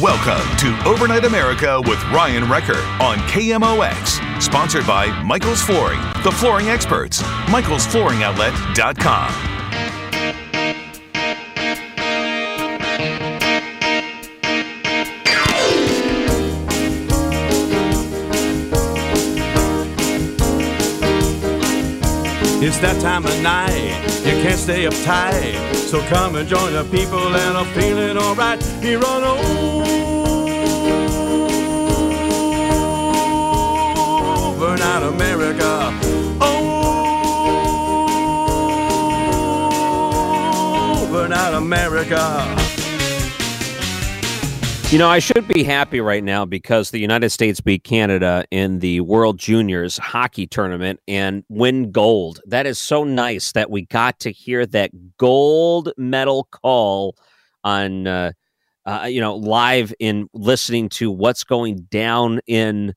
Welcome to Overnight America with Ryan Wrecker on KMOX. Sponsored by Michael's Flooring, the flooring experts. Michael'sFlooringOutlet.com. It's that time of night, you can't stay uptight. So come and join the people and I'm feeling alright here on Overnight America. Overnight America. You know, I should be happy right now because the United States beat Canada in the World Juniors hockey tournament and win gold. That is so nice that we got to hear that gold medal call on, uh, uh, you know, live in listening to what's going down in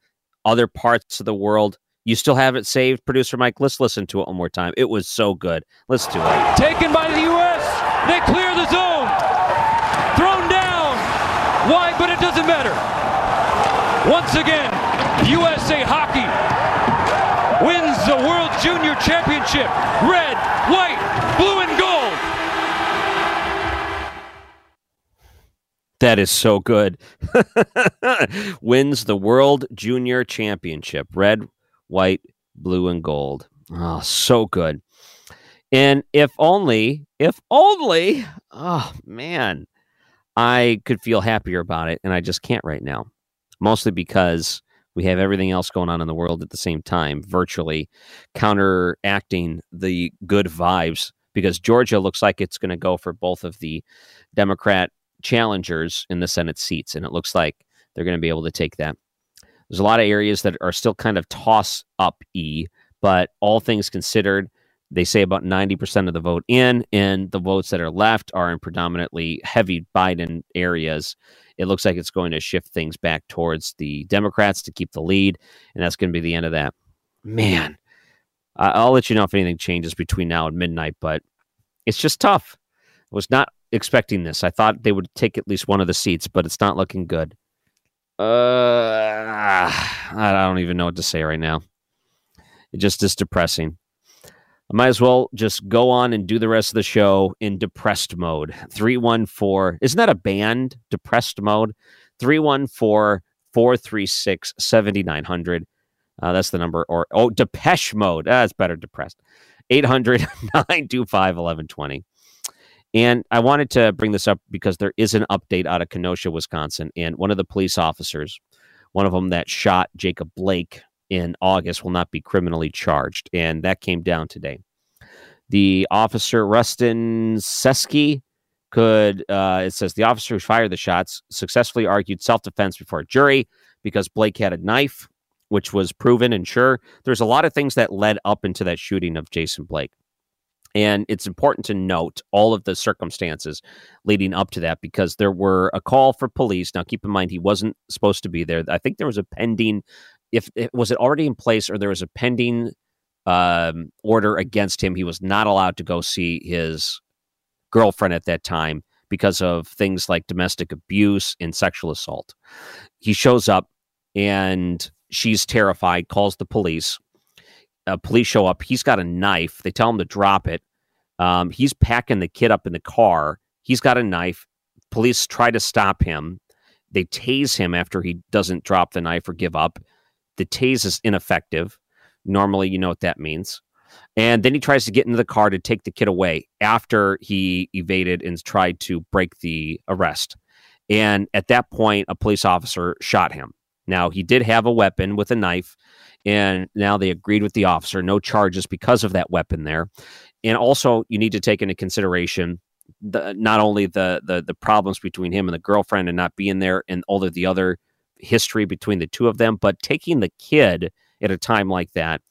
other parts of the world. You still have it saved, producer Mike? Let's listen to it one more time. It was so good. Let's do it. Taken by the U.S. They clear the zone. Why? But it doesn't matter. Once again, USA Hockey wins the World Junior Championship. Red, white, blue, and gold. That is so good. Wins the World Junior Championship. Red, white, blue, and gold. Oh, so good. And if only, if only, oh man, I could feel happier about it. And I just can't right now. Mostly because we have everything else going on in the world at the same time, virtually counteracting the good vibes. Because Georgia looks like it's going to go for both of the Democrat challengers in the Senate seats. And it looks like they're going to be able to take that. There's a lot of areas that are still kind of toss up E, but all things considered, they say about 90% of the vote in, and the votes that are left are in predominantly heavy Biden areas. It looks like it's going to shift things back towards the Democrats to keep the lead, and that's going to be the end of that. Man, I'll let you know if anything changes between now and midnight, but it's just tough. I was not expecting this. I thought they would take at least one of the seats, but it's not looking good. Uh, I don't even know what to say right now. It just is depressing. I might as well just go on and do the rest of the show in depressed mode. 314. Isn't that a band? Depressed mode? 314 436 7900. Uh, that's the number. Or, oh, Depeche mode. That's better. Depressed. 800 925 1120. And I wanted to bring this up because there is an update out of Kenosha, Wisconsin. And one of the police officers, one of them that shot Jacob Blake in August, will not be criminally charged. And that came down today. The officer, Rusten Sheskey, could, uh, it says the officer who fired the shots successfully argued self defense before a jury because Blake had a knife, which was proven. And sure, there's a lot of things that led up into that shooting of Jason Blake. And it's important to note all of the circumstances leading up to that because there were a call for police. Now, keep in mind, he wasn't supposed to be there. I think there was a pending, if it was it already in place or there was a pending um, order against him. He was not allowed to go see his girlfriend at that time because of things like domestic abuse and sexual assault. He shows up and she's terrified, calls the police uh, police show up. He's got a knife. They tell him to drop it. Um, he's packing the kid up in the car. He's got a knife. police try to stop him. They tase him after he doesn't drop the knife or give up. The tase is ineffective. Normally, you know what that means. And then he tries to get into the car to take the kid away after he evaded and tried to break the arrest. And at that point, a police officer shot him. Now, he did have a weapon with a knife, and now they agreed with the officer. No charges because of that weapon there. And also, you need to take into consideration the, not only the, the the problems between him and the girlfriend and not being there, and all of the other history between the two of them, but taking the kid at a time like that.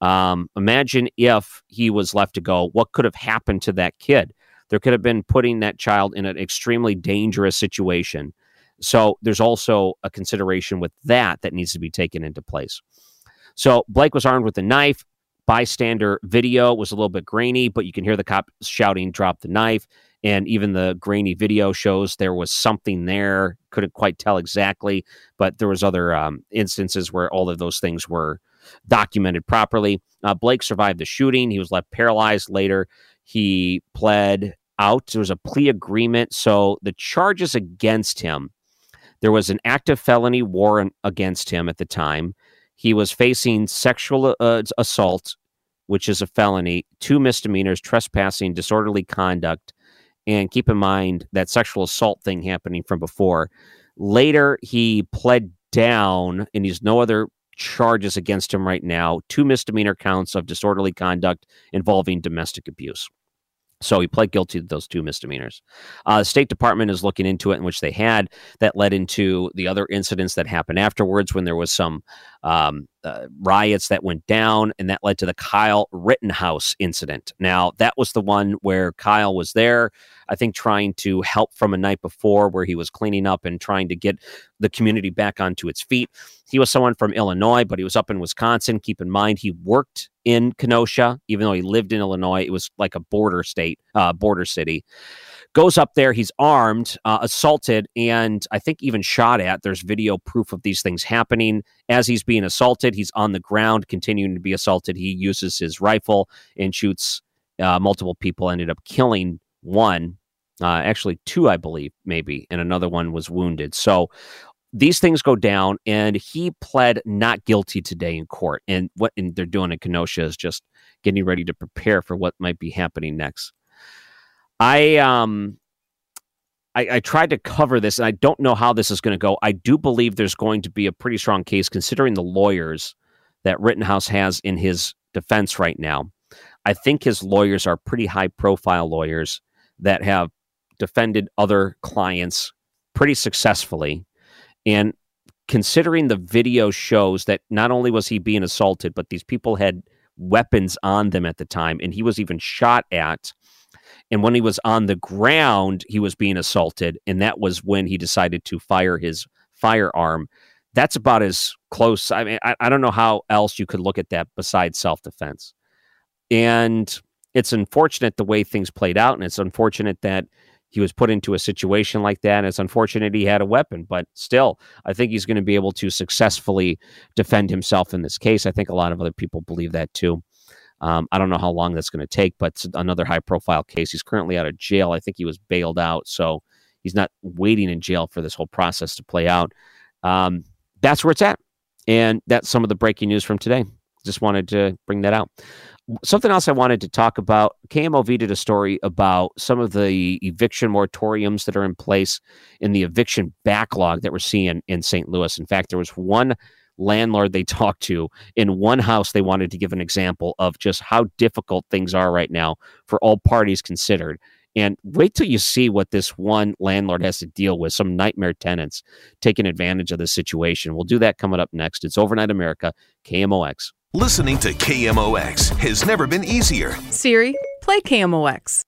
Um, imagine if he was left to go. What could have happened to that kid? There could have been putting that child in an extremely dangerous situation. So there's also a consideration with that that needs to be taken into place. So Blake was armed with a knife. Bystander video was a little bit grainy, but you can hear the cop shouting, drop the knife. And even the grainy video shows there was something there. Couldn't quite tell exactly, but there was other um, instances where all of those things were documented properly. Uh, Blake survived the shooting. He was left paralyzed later. He pled out. There was a plea agreement. So the charges against him, there was an active felony warrant against him at the time. He was facing sexual uh, assault, which is a felony, two misdemeanors, trespassing, disorderly conduct. And keep in mind that sexual assault thing happening from before. Later, he pled down, and he's no other charges against him right now two misdemeanor counts of disorderly conduct involving domestic abuse. So he pled guilty to those two misdemeanors. Uh, the State Department is looking into it, in which they had that led into the other incidents that happened afterwards when there was some um, uh, riots that went down, and that led to the Kyle Rittenhouse incident. Now, that was the one where Kyle was there, I think, trying to help from a night before where he was cleaning up and trying to get the community back onto its feet. He was someone from Illinois, but he was up in Wisconsin. Keep in mind, he worked in Kenosha, even though he lived in Illinois. It was like a border state, uh, border city goes up there. He's armed, uh, assaulted, and I think even shot at. There's video proof of these things happening. As he's being assaulted, he's on the ground, continuing to be assaulted. He uses his rifle and shoots uh, multiple people, ended up killing one, uh, actually two, I believe, maybe, and another one was wounded. So these things go down, and he pled not guilty today in court. And what and they're doing in Kenosha is just getting ready to prepare for what might be happening next. I um I, I, tried to cover this, and I don't know how this is going to go. I do believe there's going to be a pretty strong case, considering the lawyers that Rittenhouse has in his defense right now. I think his lawyers are pretty high profile lawyers that have defended other clients pretty successfully. And considering the video shows that not only was he being assaulted, but these people had weapons on them at the time, and he was even shot at and when he was on the ground, he was being assaulted. And that was when he decided to fire his firearm. That's about as close. I mean, I, I don't know how else you could look at that besides self defense. And it's unfortunate the way things played out. And it's unfortunate that he was put into a situation like that. And it's unfortunate he had a weapon, but still, I think he's going to be able to successfully defend himself in this case. I think a lot of other people believe that too. Um, I don't know how long that's going to take, but another high profile case. He's currently out of jail. I think he was bailed out. So he's not waiting in jail for this whole process to play out. Um, that's where it's at. And that's some of the breaking news from today. Just wanted to bring that out. Something else I wanted to talk about KMOV did a story about some of the eviction moratoriums that are in place in the eviction backlog that we're seeing in St. Louis. In fact, there was one landlord they talked to in one house they wanted to give an example of just how difficult things are right now for all parties considered and wait till you see what this one landlord has to deal with some nightmare tenants taking advantage of the situation we'll do that coming up next it's overnight america kmox listening to kmox has never been easier siri play kmox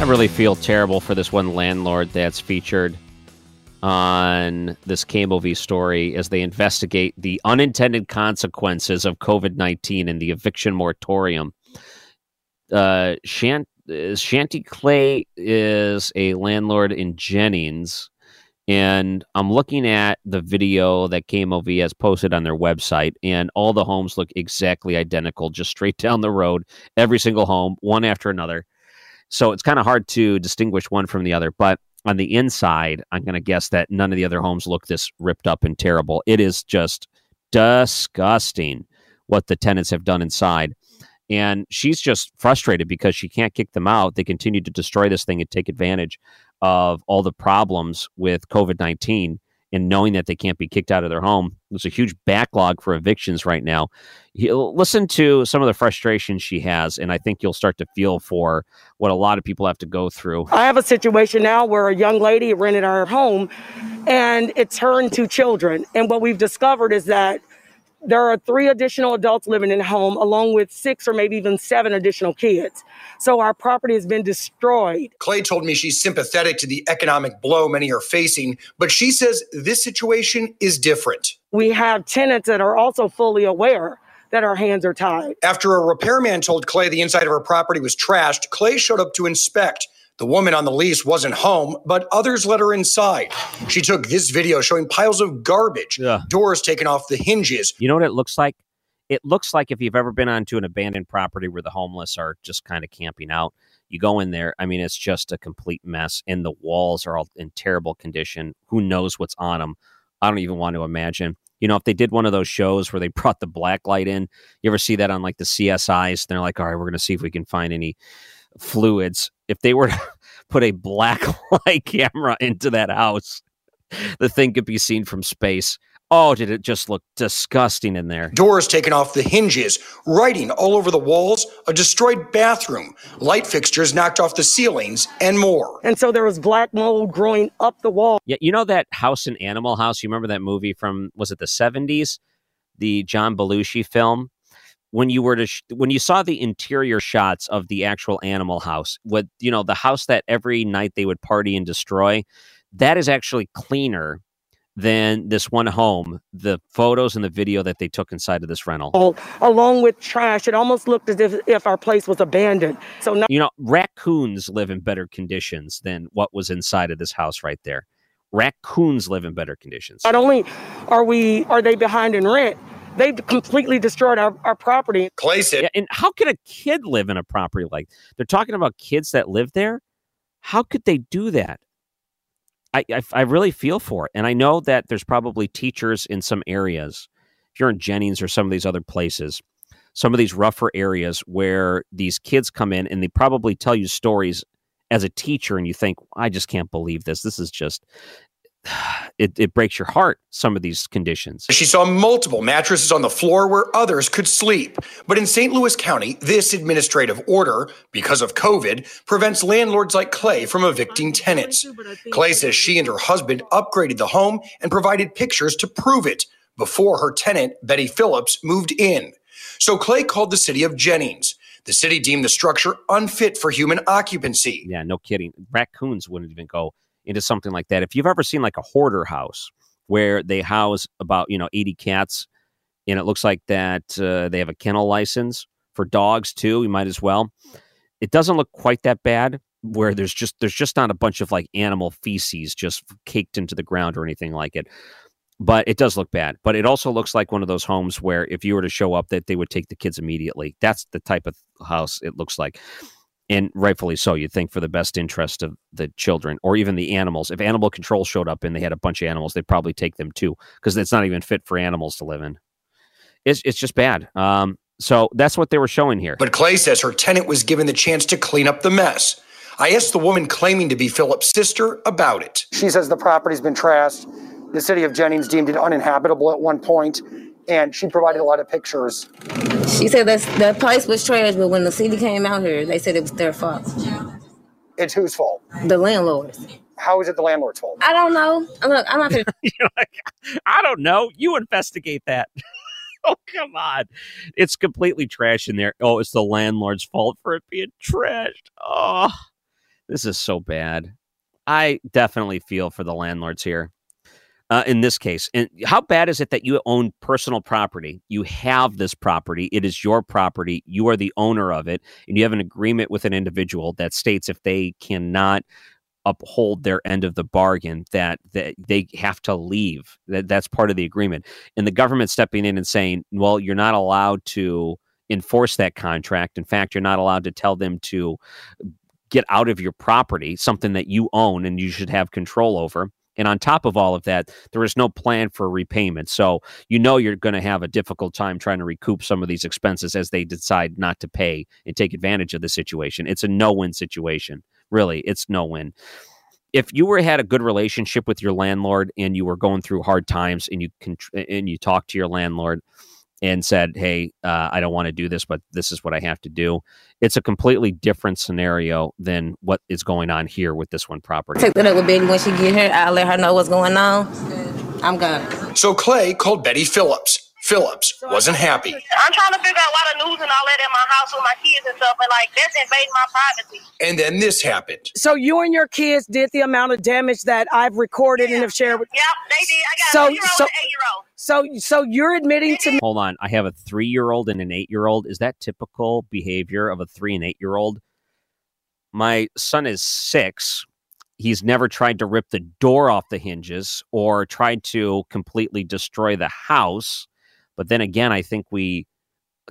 I really feel terrible for this one landlord that's featured on this KMOV story as they investigate the unintended consequences of COVID 19 and the eviction moratorium. Uh, Shant- Shanty Clay is a landlord in Jennings. And I'm looking at the video that KMOV has posted on their website, and all the homes look exactly identical, just straight down the road, every single home, one after another. So it's kind of hard to distinguish one from the other. But on the inside, I'm going to guess that none of the other homes look this ripped up and terrible. It is just disgusting what the tenants have done inside. And she's just frustrated because she can't kick them out. They continue to destroy this thing and take advantage of all the problems with COVID 19 and knowing that they can't be kicked out of their home. There's a huge backlog for evictions right now. Listen to some of the frustration she has, and I think you'll start to feel for what a lot of people have to go through. I have a situation now where a young lady rented our home and it's her and two children. And what we've discovered is that there are three additional adults living in the home, along with six or maybe even seven additional kids. So our property has been destroyed. Clay told me she's sympathetic to the economic blow many are facing, but she says this situation is different. We have tenants that are also fully aware that our hands are tied. After a repairman told Clay the inside of her property was trashed, Clay showed up to inspect. The woman on the lease wasn't home, but others let her inside. She took this video showing piles of garbage, Yeah. doors taken off the hinges. You know what it looks like? It looks like if you've ever been onto an abandoned property where the homeless are just kind of camping out. You go in there, I mean, it's just a complete mess, and the walls are all in terrible condition. Who knows what's on them? I don't even want to imagine. You know, if they did one of those shows where they brought the black light in, you ever see that on like the CSIs? They're like, all right, we're going to see if we can find any fluids. If they were to put a black light camera into that house, the thing could be seen from space. Oh, did it just look disgusting in there? Doors taken off the hinges, writing all over the walls, a destroyed bathroom, light fixtures knocked off the ceilings, and more. And so there was black mold growing up the wall. Yeah, you know that house in Animal House? You remember that movie from was it the 70s? The John Belushi film? When you were to sh- when you saw the interior shots of the actual Animal House, what you know, the house that every night they would party and destroy, that is actually cleaner than this one home. The photos and the video that they took inside of this rental. along with trash. It almost looked as if, if our place was abandoned. So not You know, raccoons live in better conditions than what was inside of this house right there. Raccoons live in better conditions. not only are we are they behind in rent, they've completely destroyed our, our property. Clay said, Yeah, and how could a kid live in a property like they're talking about kids that live there? How could they do that? I, I I really feel for it, and I know that there's probably teachers in some areas. If you're in Jennings or some of these other places, some of these rougher areas where these kids come in and they probably tell you stories as a teacher, and you think, I just can't believe this. This is just it, it breaks your heart. Some of these conditions. She saw multiple mattresses on the floor where others could sleep. But in St. Louis County, this administrative order, because of COVID, prevents landlords like Clay from evicting tenants. Clay says she and her husband upgraded the home and provided pictures to prove it before her tenant, Betty Phillips, moved in. So Clay called the city of Jennings. The city deemed the structure unfit for human occupancy. Yeah, no kidding. Raccoons wouldn't even go into something like that. If you've ever seen like a hoarder house where they house about, you know, 80 cats and it looks like that uh, they have a kennel license for dogs too, you might as well. It doesn't look quite that bad where there's just there's just not a bunch of like animal feces just caked into the ground or anything like it. But it does look bad. But it also looks like one of those homes where if you were to show up that they would take the kids immediately. That's the type of house it looks like and rightfully so. You'd think for the best interest of the children or even the animals. If animal control showed up and they had a bunch of animals, they'd probably take them too because it's not even fit for animals to live in. It's it's just bad. Um, so that's what they were showing here. But Clay says her tenant was given the chance to clean up the mess. I asked the woman claiming to be Philip's sister about it. She says the property's been trashed. The city of Jennings deemed it uninhabitable at one point, and she provided a lot of pictures. She said that the place was trash, but when the city came out here, they said it was their fault. It's whose fault? The landlords. How is it the landlord's fault? I don't know. Look, I'm not. Gonna, You're like, I don't know. You investigate that. oh come on, it's completely trash in there. Oh, it's the landlord's fault for it being trashed. Oh, this is so bad. I definitely feel for the landlords here. Uh, in this case, and how bad is it that you own personal property? You have this property; it is your property. You are the owner of it, and you have an agreement with an individual that states if they cannot uphold their end of the bargain that, that they have to leave that that's part of the agreement and the government stepping in and saying well you're not allowed to enforce that contract in fact you're not allowed to tell them to get out of your property, something that you own and you should have control over. And on top of all of that, there is no plan for repayment. So you know you're going to have a difficult time trying to recoup some of these expenses as they decide not to pay and take advantage of the situation. It's a no win situation. Really, it's no win. If you were had a good relationship with your landlord and you were going through hard times and you can and you talked to your landlord and said, "Hey, uh, I don't want to do this, but this is what I have to do." It's a completely different scenario than what is going on here with this one property. Take that up with Betty when she get here. I'll let her know what's going on. I'm gone. So Clay called Betty Phillips. Phillips wasn't happy. I'm trying to figure out why the news and all that in my house with my kids and stuff, and like that's invading my privacy. And then this happened. So you and your kids did the amount of damage that I've recorded and have shared with. Yep, they did. I got So- a year old so- and eight year old. So so you're admitting to me. Hold on. I have a three year old and an eight year old. Is that typical behavior of a three and eight year old? My son is six. He's never tried to rip the door off the hinges or tried to completely destroy the house. But then again, I think we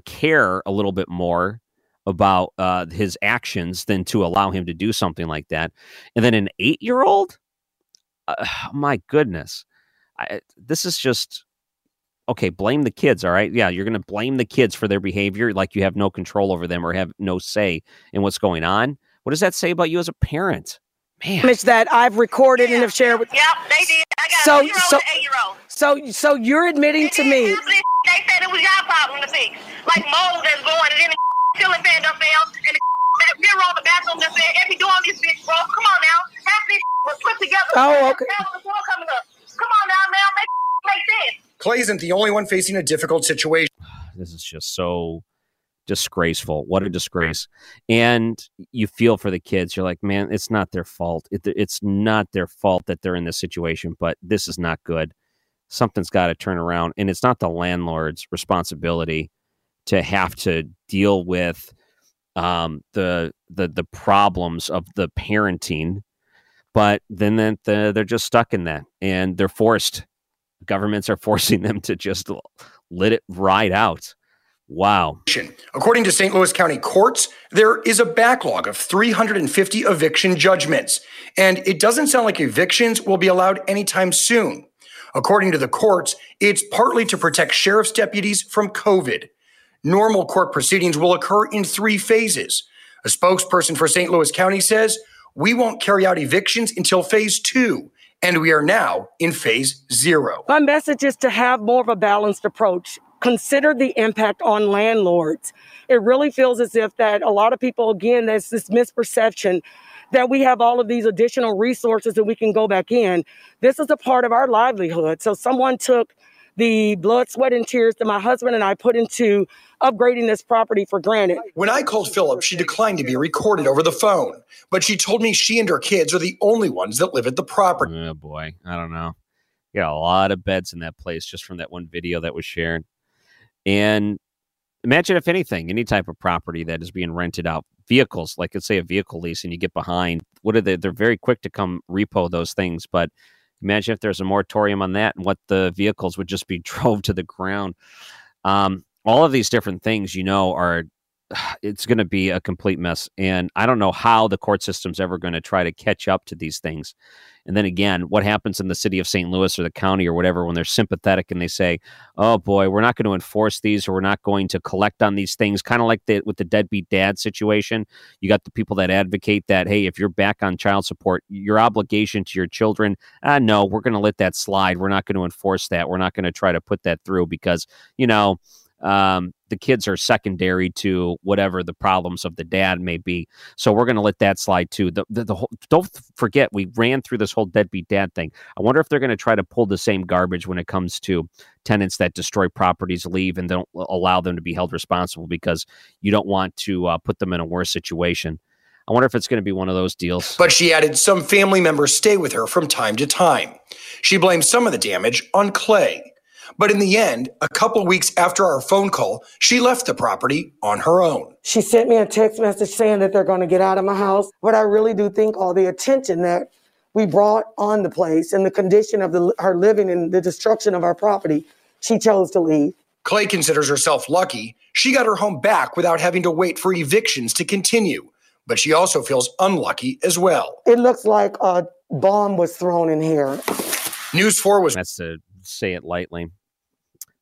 care a little bit more about uh, his actions than to allow him to do something like that. And then an eight year old? Uh, my goodness. I, this is just okay, blame the kids, all right? Yeah, you're going to blame the kids for their behavior like you have no control over them or have no say in what's going on. What does that say about you as a parent? Man. Damage that I've recorded and have shared with. Yep, they did. I got So a year old so and eight year old. so so you're admitting to me. They said it was your problem to fix. Like mold that's going and then the ceiling fan done fell and the that mirror on the bathroom just said, every door on this bitch broke. Come on now. Half this was put together. Oh, okay. Now the door coming up. Come on now, now. Make, make sense. Clay isn't the only one facing a difficult situation. This is just so disgraceful. What a disgrace. And you feel for the kids. You're like, man, it's not their fault. It, it's not their fault that they're in this situation, but this is not good. Something's got to turn around. And it's not the landlord's responsibility to have to deal with um, the, the, the problems of the parenting. But then then the, they're just stuck in that and they're forced. Governments are forcing them to just let it ride out. Wow. According to St. Louis County courts, there is a backlog of 350 eviction judgments, and it doesn't sound like evictions will be allowed anytime soon. According to the courts, it's partly to protect sheriff's deputies from COVID. Normal court proceedings will occur in three phases. A spokesperson for St. Louis County says, We won't carry out evictions until phase two, and we are now in phase zero. My message is to have more of a balanced approach. Consider the impact on landlords. It really feels as if that a lot of people, again, there's this misperception that we have all of these additional resources that we can go back in. This is a part of our livelihood. So someone took the blood, sweat, and tears that my husband and I put into upgrading this property for granted. When I called Philip, she declined to be recorded over the phone, but she told me she and her kids are the only ones that live at the property. Oh boy, I don't know. You got a lot of beds in that place just from that one video that was shared. And imagine if anything, any type of property that is being rented out, vehicles, like let's say a vehicle lease, and you get behind. What are they? They're very quick to come repo those things, but imagine if there's a moratorium on that and what the vehicles would just be drove to the ground. Um, all of these different things, you know, are it's going to be a complete mess. And I don't know how the court system's ever going to try to catch up to these things. And then again, what happens in the city of St. Louis or the county or whatever when they're sympathetic and they say, "Oh boy, we're not going to enforce these or we're not going to collect on these things," kind of like the with the deadbeat dad situation. You got the people that advocate that, "Hey, if you're back on child support, your obligation to your children, uh, no, we're going to let that slide. We're not going to enforce that. We're not going to try to put that through because you know." um, the kids are secondary to whatever the problems of the dad may be. So we're going to let that slide too. The, the, the whole, don't forget, we ran through this whole deadbeat dad thing. I wonder if they're going to try to pull the same garbage when it comes to tenants that destroy properties, leave, and don't allow them to be held responsible because you don't want to uh, put them in a worse situation. I wonder if it's going to be one of those deals. But she added some family members stay with her from time to time. She blames some of the damage on Clay. But in the end, a couple weeks after our phone call, she left the property on her own. She sent me a text message saying that they're going to get out of my house. But I really do think all the attention that we brought on the place and the condition of the, her living and the destruction of our property, she chose to leave. Clay considers herself lucky. She got her home back without having to wait for evictions to continue. but she also feels unlucky as well. It looks like a bomb was thrown in here. News 4 was. That's to say it lightly.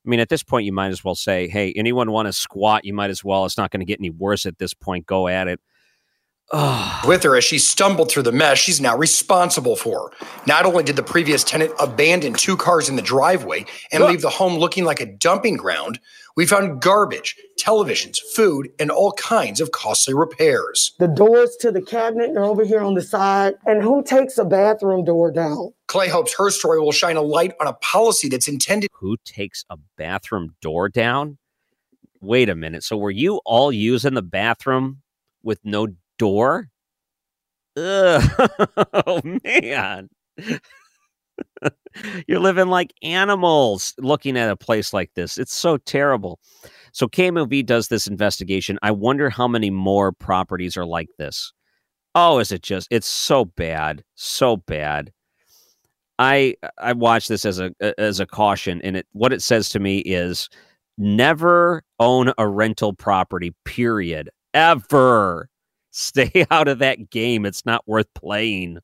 I mean, at this point, you might as well say, hey, anyone want to squat? You might as well. It's not going to get any worse at this point. Go at it. With her as she stumbled through the mess she's now responsible for. Not only did the previous tenant abandon two cars in the driveway and leave the home looking like a dumping ground, we found garbage, televisions, food, and all kinds of costly repairs. The doors to the cabinet are over here on the side. And who takes a bathroom door down? Clay hopes her story will shine a light on a policy that's intended. Who takes a bathroom door down? Wait a minute. So, were you all using the bathroom with no door? Ugh. oh, man. You're living like animals looking at a place like this. It's so terrible. So KMOV does this investigation. I wonder how many more properties are like this. Oh, is it just it's so bad. So bad. I I watch this as a as a caution and it what it says to me is never own a rental property period ever. Stay out of that game. It's not worth playing.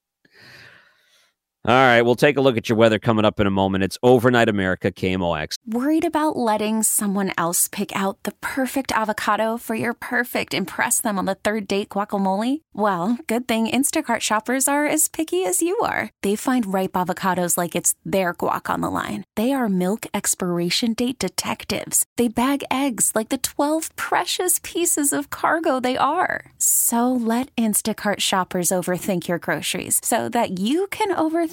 All right, we'll take a look at your weather coming up in a moment. It's Overnight America KMOX. Worried about letting someone else pick out the perfect avocado for your perfect impress them on the third date guacamole? Well, good thing Instacart shoppers are as picky as you are. They find ripe avocados like it's their guac on the line. They are milk expiration date detectives. They bag eggs like the 12 precious pieces of cargo they are. So let Instacart shoppers overthink your groceries so that you can overthink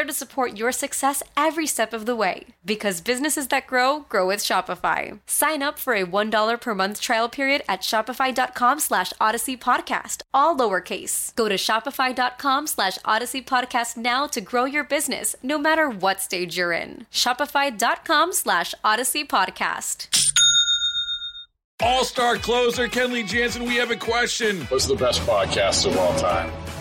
there to support your success every step of the way. Because businesses that grow, grow with Shopify. Sign up for a $1 per month trial period at shopify.com slash odyssey podcast, all lowercase. Go to shopify.com slash odyssey podcast now to grow your business, no matter what stage you're in. Shopify.com slash odyssey podcast. All star closer, Kenley Jansen, we have a question. What's the best podcast of all time?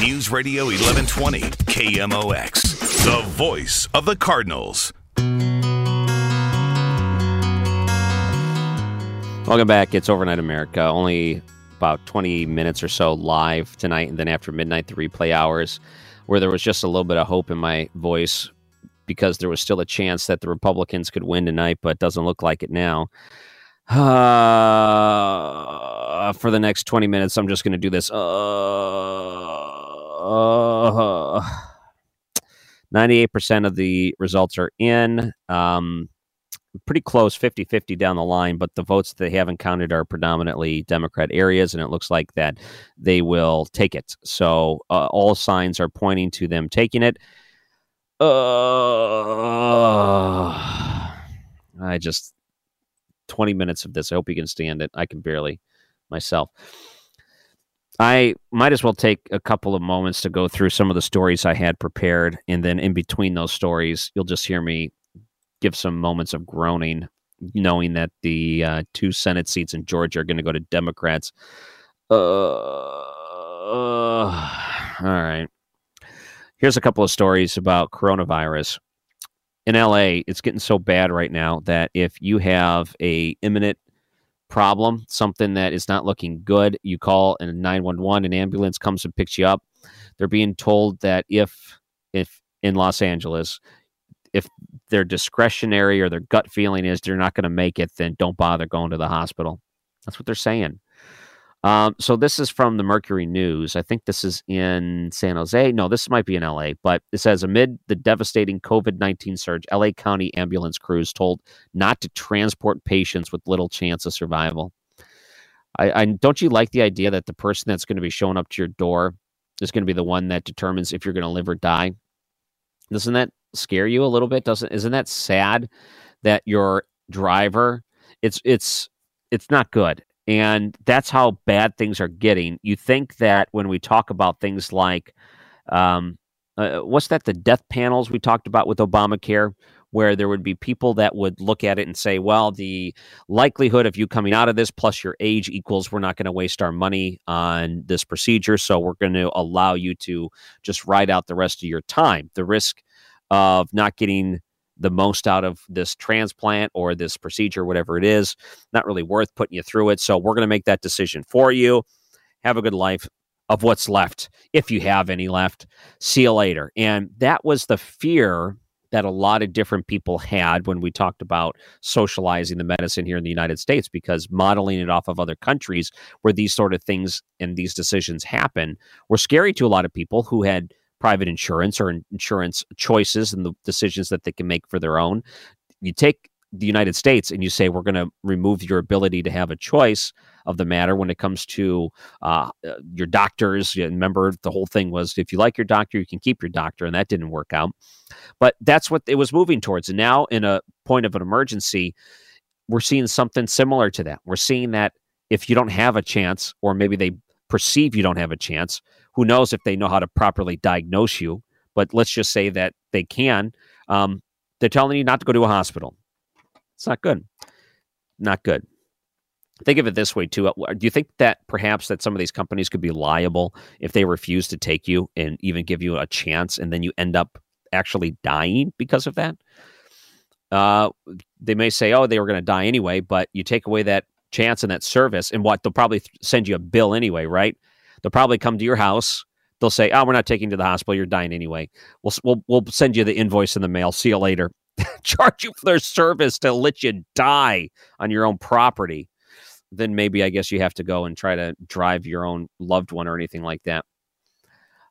News Radio 1120, KMOX, the voice of the Cardinals. Welcome back. It's Overnight America. Only about 20 minutes or so live tonight, and then after midnight, the replay hours, where there was just a little bit of hope in my voice because there was still a chance that the Republicans could win tonight, but doesn't look like it now. Uh, for the next 20 minutes, I'm just going to do this. Uh, uh, 98% of the results are in. Um, pretty close 50 50 down the line, but the votes they haven't counted are predominantly Democrat areas, and it looks like that they will take it. So uh, all signs are pointing to them taking it. Uh, I just 20 minutes of this. I hope you can stand it. I can barely myself. I might as well take a couple of moments to go through some of the stories I had prepared. And then in between those stories, you'll just hear me give some moments of groaning, knowing that the uh, two Senate seats in Georgia are going to go to Democrats. Uh, uh, all right. Here's a couple of stories about coronavirus. In LA, it's getting so bad right now that if you have a imminent problem, something that is not looking good, you call a 911, an ambulance comes and picks you up. They're being told that if if in Los Angeles, if their discretionary or their gut feeling is they're not going to make it, then don't bother going to the hospital. That's what they're saying. Um, so this is from the Mercury News. I think this is in San Jose. No, this might be in LA, but it says amid the devastating COVID 19 surge, LA County ambulance crews told not to transport patients with little chance of survival. I, I don't you like the idea that the person that's going to be showing up to your door is going to be the one that determines if you're going to live or die? Doesn't that scare you a little bit? Doesn't isn't that sad that your driver it's it's it's not good and that's how bad things are getting. You think that when we talk about things like, um, uh, what's that, the death panels we talked about with Obamacare, where there would be people that would look at it and say, well, the likelihood of you coming out of this plus your age equals we're not going to waste our money on this procedure. So we're going to allow you to just ride out the rest of your time. The risk of not getting the most out of this transplant or this procedure, whatever it is. Not really worth putting you through it. So we're going to make that decision for you. Have a good life of what's left, if you have any left. See you later. And that was the fear that a lot of different people had when we talked about socializing the medicine here in the United States, because modeling it off of other countries where these sort of things and these decisions happen were scary to a lot of people who had private insurance or insurance choices and the decisions that they can make for their own. You take the United States and you say we're going to remove your ability to have a choice of the matter when it comes to uh, uh your doctors. Remember, the whole thing was if you like your doctor, you can keep your doctor, and that didn't work out. But that's what it was moving towards. And now, in a point of an emergency, we're seeing something similar to that. We're seeing that if you don't have a chance, or maybe they perceive you don't have a chance, who knows if they know how to properly diagnose you? But let's just say that they can. Um, they're telling you not to go to a hospital. It's not good. Not good. Think of it this way too. Uh, do you think that perhaps that some of these companies could be liable if they refuse to take you and even give you a chance, and then you end up actually dying because of that? Uh, they may say, "Oh, they were going to die anyway," but you take away that chance and that service, and what they'll probably send you a bill anyway, right? They'll probably come to your house. They'll say, "Oh, we're not taking you to the hospital. You're dying anyway. We'll we'll we'll send you the invoice in the mail. See you later." Charge you for their service to let you die on your own property. Then maybe I guess you have to go and try to drive your own loved one or anything like that.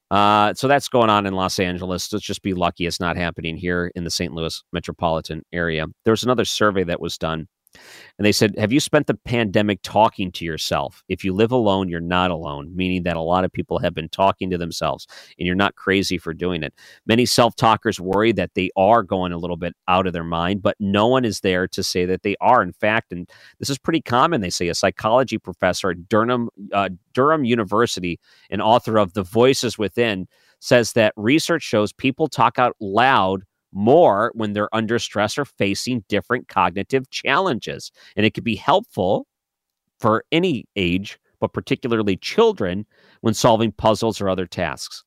Uh, so that's going on in Los Angeles. Let's just be lucky it's not happening here in the St. Louis metropolitan area. There was another survey that was done and they said, Have you spent the pandemic talking to yourself? If you live alone, you're not alone, meaning that a lot of people have been talking to themselves and you're not crazy for doing it. Many self talkers worry that they are going a little bit out of their mind, but no one is there to say that they are. In fact, and this is pretty common, they say a psychology professor at Durham, uh, Durham University and author of The Voices Within says that research shows people talk out loud more when they're under stress or facing different cognitive challenges. And it could be helpful for any age, but particularly children when solving puzzles or other tasks.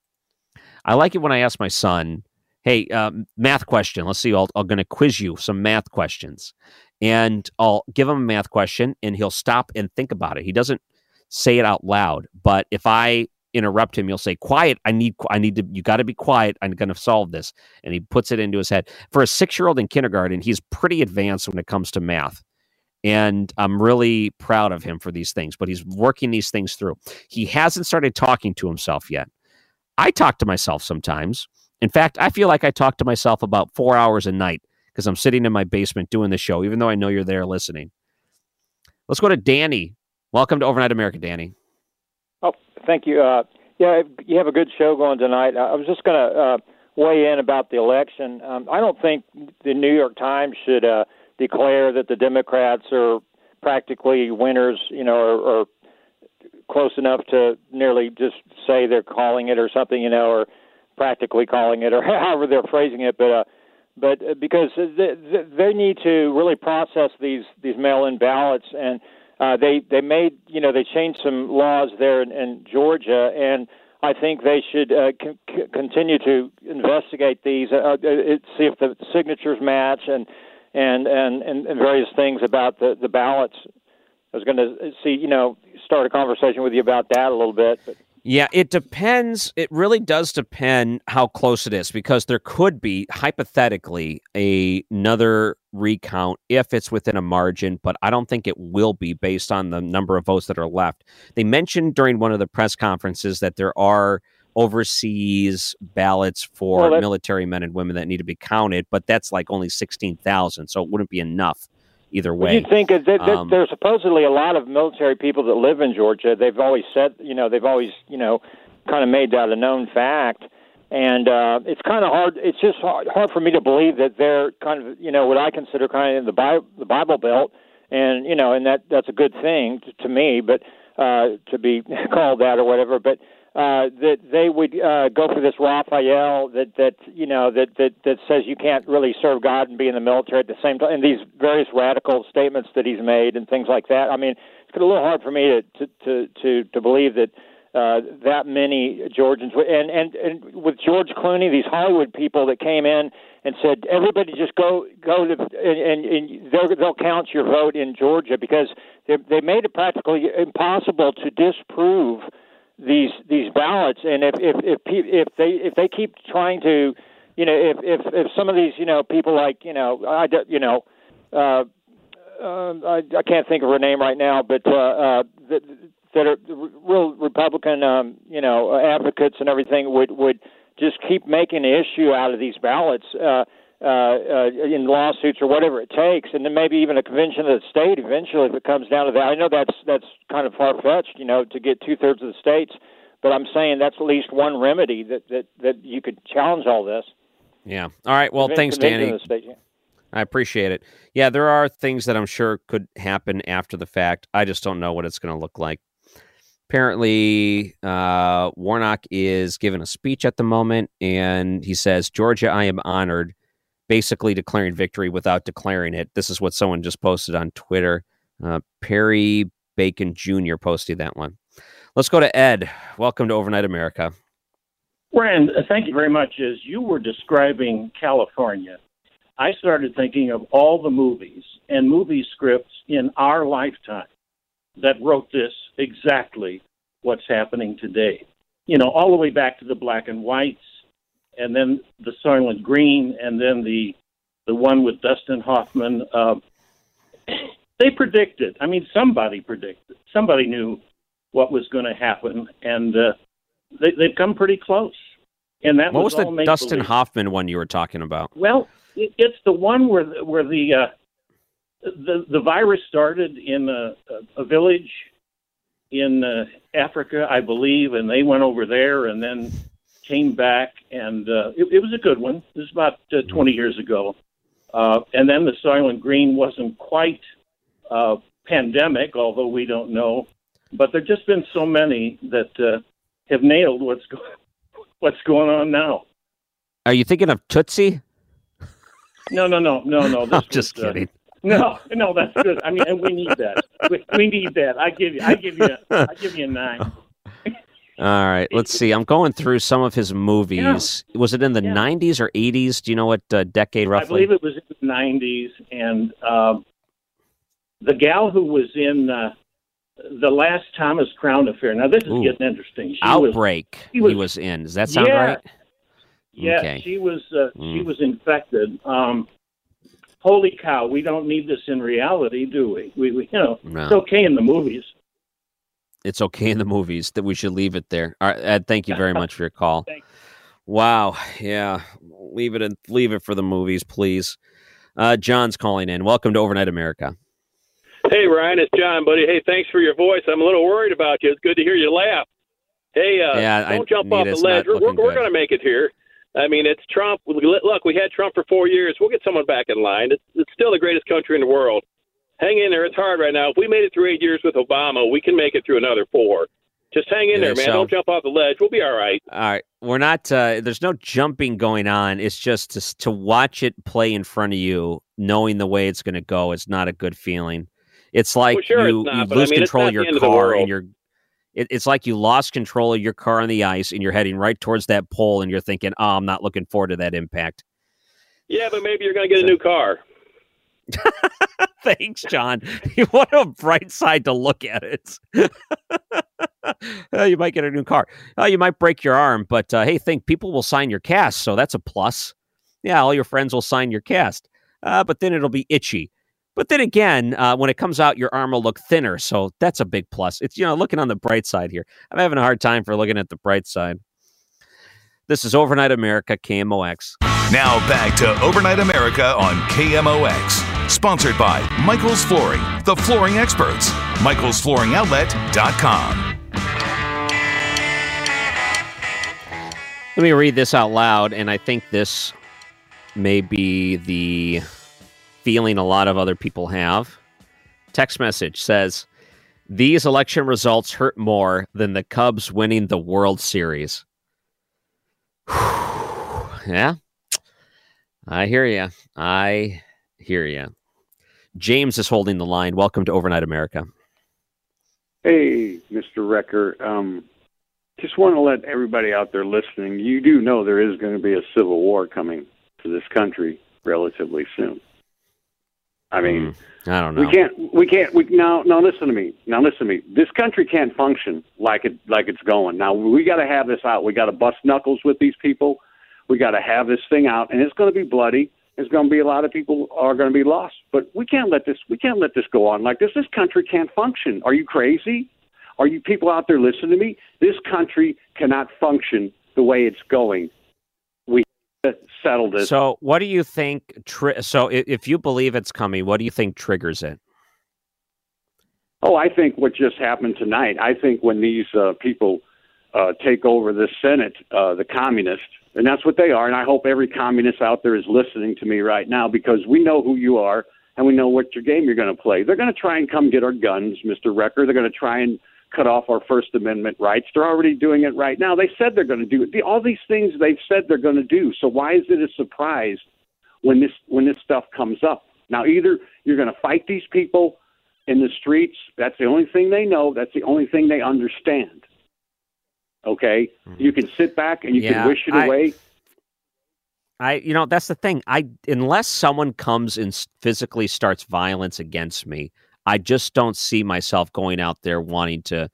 I like it when I ask my son, hey, um, math question. Let's see, I'll, I'm going to quiz you some math questions. And I'll give him a math question and he'll stop and think about it. He doesn't say it out loud. But if I interrupt him, you'll say, "Quiet! I need, I need to. You got to be quiet. I'm going to solve this." And he puts it into his head. For a six-year-old in kindergarten, he's pretty advanced when it comes to math, and I'm really proud of him for these things. But he's working these things through. He hasn't started talking to himself yet. I talk to myself sometimes. In fact, I feel like I talk to myself about four hours a night because I'm sitting in my basement doing the show, even though I know you're there listening. Let's go to Danny. Welcome to Overnight America, Danny. Oh, thank you. Uh, yeah, you have a good show going tonight. I was just going to uh, weigh in about the election. Um, I don't think the New York Times should uh, declare that the Democrats are practically winners, you know, or, or close enough to nearly just say they're calling it or something, you know, or practically calling it, or however they're phrasing it. But uh, but uh, because they, they need to really process these these mail-in ballots, and uh, they they made you know they changed some laws there in, in Georgia, and I think they should uh, c- c- continue to investigate these, uh, uh, see if the signatures match, and and and and, various things about the the ballots. I was going to see, you know, start a conversation with you about that a little bit. But. Yeah, it depends. It really does depend how close it is because there could be hypothetically a, another recount if it's within a margin, but I don't think it will be based on the number of votes that are left. They mentioned during one of the press conferences that there are overseas ballots for Well, military men and women that need to be counted, but that's like only 16,000, so it wouldn't be enough either Well, way. You'd think that, that, that Um, there's supposedly a lot of military people that live in Georgia. They've always said, you know, they've always, you know, kind of made that a known fact. And uh, it's kind of hard. It's just hard, hard for me to believe that they're kind of, you know, what I consider kind of in the Bible, the Bible Belt, and you know, and that that's a good thing to, to me. But uh, to be called that or whatever, but uh, that they would uh, go for this Raphael that that you know that that that says you can't really serve God and be in the military at the same time, and these various radical statements that he's made and things like that. I mean, it's a little hard for me to to to to, to believe that. Uh, that many Georgians. And and and with George Clooney, these Hollywood people that came in and said everybody just go go to and, and, and they'll they'll count your vote in Georgia because they they made it practically impossible to disprove these these ballots. And if if if if they if they keep trying to you know if if if some of these you know people like you know I you know uh uh, I, I can't think of her name right now, but uh, uh, that are real Republican, um, you know, advocates and everything would would just keep making an issue out of these ballots uh, uh, uh, in lawsuits or whatever it takes, and then maybe even a convention of the state eventually if it comes down to that. I know that's that's kind of far fetched, you know, to get two thirds of the states, but I'm saying that's at least one remedy that that that you could challenge all this. Yeah. All right. Well, thanks, Danny. state, yeah. I appreciate it. Yeah, there are things that I'm sure could happen after the fact. I just don't know what it's going to look like. Apparently, uh, Warnock is giving a speech at the moment, and he says, Georgia, I am honored, basically declaring victory without declaring it. This is what someone just posted on Twitter. Uh, Perry Bacon Jr. posted that one. Let's go to Ed. Welcome to Overnight America. Rand, uh, thank you very much. As you were describing California, I started thinking of all the movies and movie scripts in our lifetime that wrote this exactly what's happening today. You know, all the way back to the black and whites, and then the Soylent Green, and then the the one with Dustin Hoffman. Uh, they predicted. I mean, somebody predicted. Somebody knew what was going to happen, and uh, they, they've come pretty close. And that What was all the. Dustin Hoffman one you were talking about? Well, it, it's the one where the, where the uh, the the virus started in a, a, a village in uh, Africa, I believe, and they went over there and then came back, and uh, it, it was a good one. It was about uh, 20 years ago, uh, and then the Soylent Green wasn't quite uh, pandemic, although we don't know. But there've just been so many that uh, have nailed what's go- what's going on now. Are you thinking of Tootsie? No, no, no, no, no. This I'm just was, uh, kidding. No, no, that's good. I mean, and we need that. We, we need that. I give you, I give you, I give you a nine. All right, let's see. I'm going through some of his movies. Was it in the 90s or 80s? Do you know what uh, decade roughly? I believe it was in the '90s, and um, the gal who was in uh, the last Thomas Crown affair. Now this is Ooh. getting interesting. She Outbreak. she he was- was in. Does that sound Yeah. right? Yeah, Okay. she was uh, she Mm. was infected. Um, holy cow! We don't need this in reality, do we? We, we you know, No. it's okay in the movies. It's okay in the movies that we should leave it there. All right, Ed, thank you very much for your call. Wow. Yeah. Leave it in, leave it for the movies, please. Uh, John's calling in. Welcome to Overnight America. Hey, Ryan, it's John, buddy. Hey, thanks for your voice. I'm a little worried about you. It's good to hear you laugh. Hey, uh, Yeah, I don't jump off the It's ledge. not We're, we're going to make it here. I mean, it's Trump. Look, we had Trump for four years. We'll get someone back in line. It's, it's still the greatest country in the world. hang in there. It's hard right now. If we made it through eight years with Obama, we can make it through another four. Just hang in Yeah, there, man. so- Don't jump off the ledge. We'll be all right. All right, we're not. Uh, there's no jumping going on. It's just to, to watch it play in front of you, knowing the way it's going to go. is not a good feeling. It's like Well, sure you, it's not, you but I lose mean, control of your of car and you're. It, it's like you lost control of your car on the ice and you're heading right towards that pole and you're thinking, "Oh, I'm not looking forward to that impact." Yeah, but maybe you're going to get a new car. Thanks, John. what a bright side to look at it. Uh, you might get a new car. Uh, you might break your arm, but uh, hey, think people will sign your cast, so that's a plus. Yeah, all your friends will sign your cast, uh, but then it'll be itchy. But then again, uh, when it comes out, your arm will look thinner, so that's a big plus. It's you know looking on the bright side here. I'm having a hard time for looking at the bright side. This is Overnight America KMOX. Now back to Overnight America on KMOX. Sponsored by Michael's Flooring, the flooring experts. Michael'sFlooringOutlet.com. Let me read this out loud, and I think this may be the feeling a lot of other people have. Text message says, These election results hurt more than the Cubs winning the World Series. yeah, I hear you. I hear you. James is holding the line. Welcome to Overnight America. Hey, Mr. Wrecker. Um, just want to let everybody out there listening, you do know there is going to be a civil war coming to this country relatively soon. I mean, hmm. I don't know. we can't, we can't, we now, now listen to me. Now listen to me. This country can't function like it, like it's going. Now we got to have this out. We got to bust knuckles with these people. We got to have this thing out, and it's going to be bloody. There's going to be a lot of people are going to be lost, but we can't let this, we can't let this go on like this. This country can't function. Are you crazy? Are you people out there listening to me? This country cannot function the way it's going. We have to settle this. So, what do you think? Tri- so, if you believe it's coming, what do you think triggers it? Oh, I think what just happened tonight. I think when these uh, people uh, take over the Senate, uh, the communists, and that's what they are. And I hope every communist out there is listening to me right now because we know who you are and we know what your game you're going to play. They're going to try and come get our guns, Mr. Wrecker. They're going to try and cut off our First Amendment rights. They're already doing it right now. They said they're going to do it. All these things they've said they're going to do. So why is it a surprise when this when this stuff comes up? Now, either you're going to fight these people in the streets. That's the only thing they know. That's the only thing they understand. Okay, mm-hmm. you can sit back and you Yeah, can wish it I- away. I, you know, that's the thing. I, unless someone comes and physically starts violence against me, I just don't see myself going out there wanting to,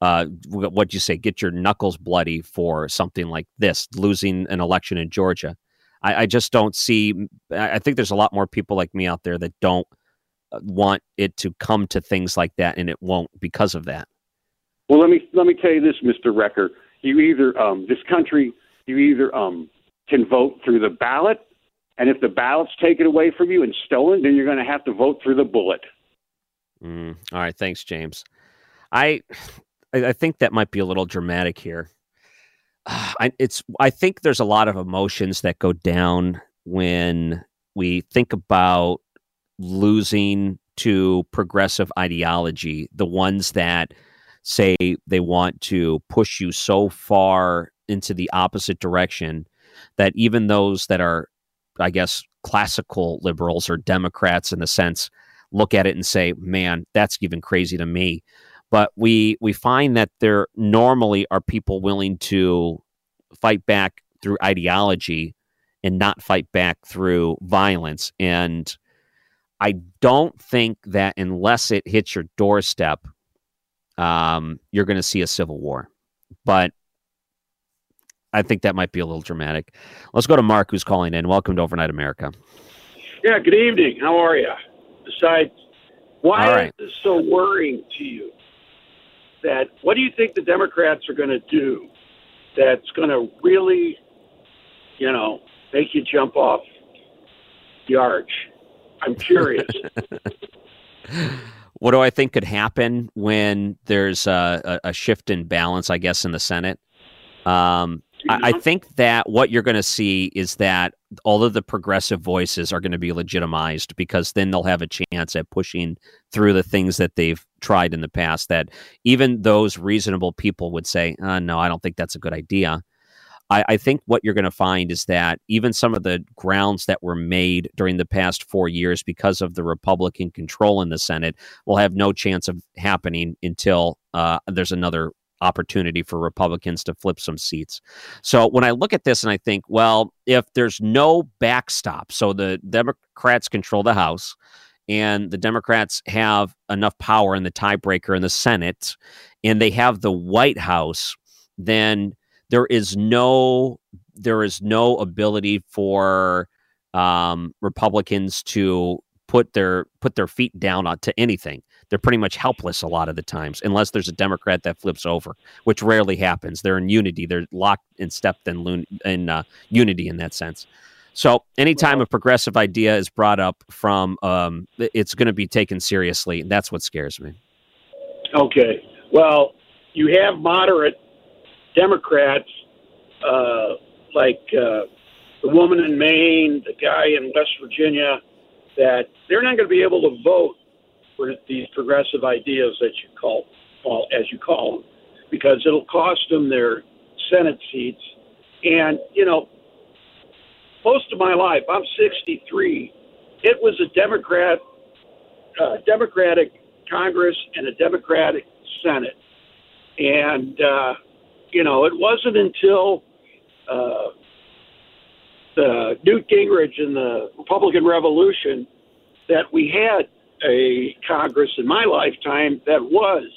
uh, what'd you say, get your knuckles bloody for something like this, losing an election in Georgia. I, I just don't see. I I think there's a lot more people like me out there that don't uh, want it to come to things like that, and it won't because of that. Well, let me let me tell you this, Mr. Wrecker. You either um, this country, you either um, can vote through the ballot, and if the ballot's taken away from you and stolen, then you're going to have to vote through the bullet. Mm, all right, thanks, James. I, I think that might be a little dramatic here. I, it's I think there's a lot of emotions that go down when we think about losing to progressive ideology, the ones that say they want to push you so far into the opposite direction that even those that are, I guess, classical liberals or Democrats in a sense, look at it and say, "Man, that's even crazy to me." But we we find that there normally are people willing to fight back through ideology and not fight back through violence. And I don't think that unless it hits your doorstep, um, you're going to see a civil war. But I think that might be a little dramatic. Let's go to Mark, who's calling in. Welcome to Overnight America. Yeah, good evening. How are you? Besides, why right. is this so worrying to you? That what do you think the Democrats are going to do that's going to really, you know, make you jump off the arch? I'm curious. What do I think could happen when there's a, a, a shift in balance, I guess, in the Senate? Um, I, I think that what you're going to see is that all of the progressive voices are going to be legitimized because then they'll have a chance at pushing through the things that they've tried in the past that even those reasonable people would say, uh, no, I don't think that's a good idea. I, I think what you're going to find is that even some of the grounds that were made during the past four years because of the Republican control in the Senate will have no chance of happening until uh, there's another opportunity for Republicans to flip some seats. So when I look at this and I think, well, if there's no backstop, so the Democrats control the House and the Democrats have enough power in the tiebreaker in the Senate and they have the White House, then there is no there is no ability for um, Republicans to put their put their feet down on, to anything. They're pretty much helpless a lot of the times, unless there's a Democrat that flips over, which rarely happens. They're in unity. They're locked in step in, in uh, unity in that sense. So anytime a progressive idea is brought up from, um, it's going to be taken seriously. And That's what scares me. Okay. Well, you have moderate Democrats uh, like uh, the woman in Maine, the guy in West Virginia, that they're not going to be able to vote these progressive ideas that you call, call as you call them, because it'll cost them their Senate seats. And you know, most of my life, I'm 63. It was a Democrat, uh, Democratic Congress and a Democratic Senate, and uh, you know, it wasn't until uh, the Newt Gingrich and the Republican Revolution that we had a Congress in my lifetime that was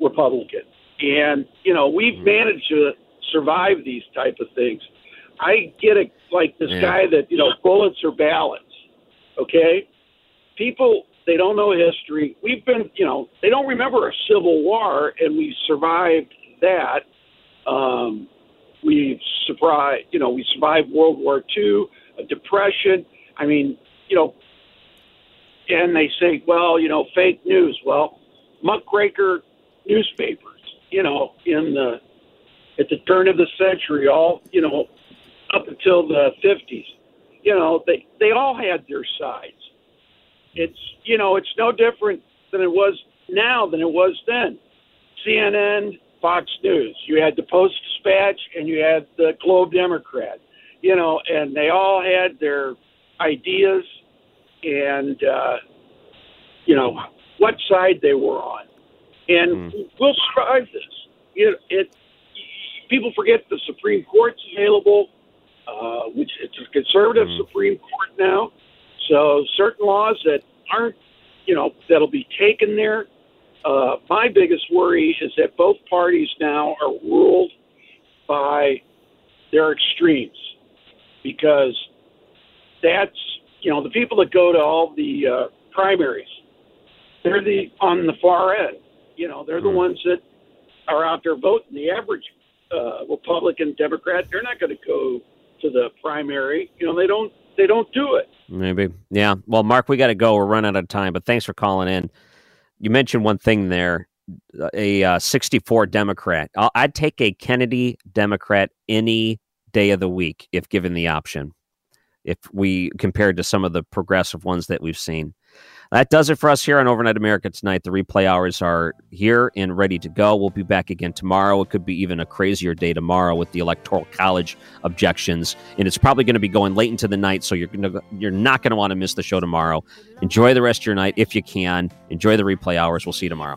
Republican. And, you know, we've mm-hmm. managed to survive these type of things. I get it like this yeah. guy that, you know, bullets or ballots. Okay? People they don't know history. We've been, you know, they don't remember a civil war and we survived that. Um, we survived, you know, we survived World War II, a depression. I mean, you know, and they say, well, you know, fake news. Well, muckraker newspapers, you know, in the at the turn of the century, all you know, up until the fifties, you know, they they all had their sides. It's you know, it's no different than it was now than it was then. CNN, Fox News. You had the Post Dispatch and you had the Globe Democrat. You know, and they all had their ideas and uh, you know what side they were on. And mm. we'll strive this. It, it people forget the Supreme Court's available, uh, which it's a conservative mm. Supreme Court now. So certain laws that aren't, you know, that'll be taken there uh, my biggest worry is that both parties now are ruled by their extremes because that's you know the people that go to all the uh, primaries they're the on the far end. You know they're the hmm. ones that are out there voting. The average uh, republican democrat they're not going to go to the primary. You know they don't they don't do it. Maybe. Yeah. Well mark we got to go. We're running out of time but thanks for calling in. You mentioned one thing there a uh, 64 Democrat. i would take a Kennedy Democrat any day of the week if given the option. If we compared to some of the progressive ones that we've seen, that does it for us here on Overnight America tonight. The replay hours are here and ready to go. We'll be back again tomorrow. It could be even a crazier day tomorrow with the Electoral College objections, and it's probably going to be going late into the night. So you're gonna, you're not going to want to miss the show tomorrow. Enjoy the rest of your night if you can. Enjoy the replay hours. We'll see you tomorrow.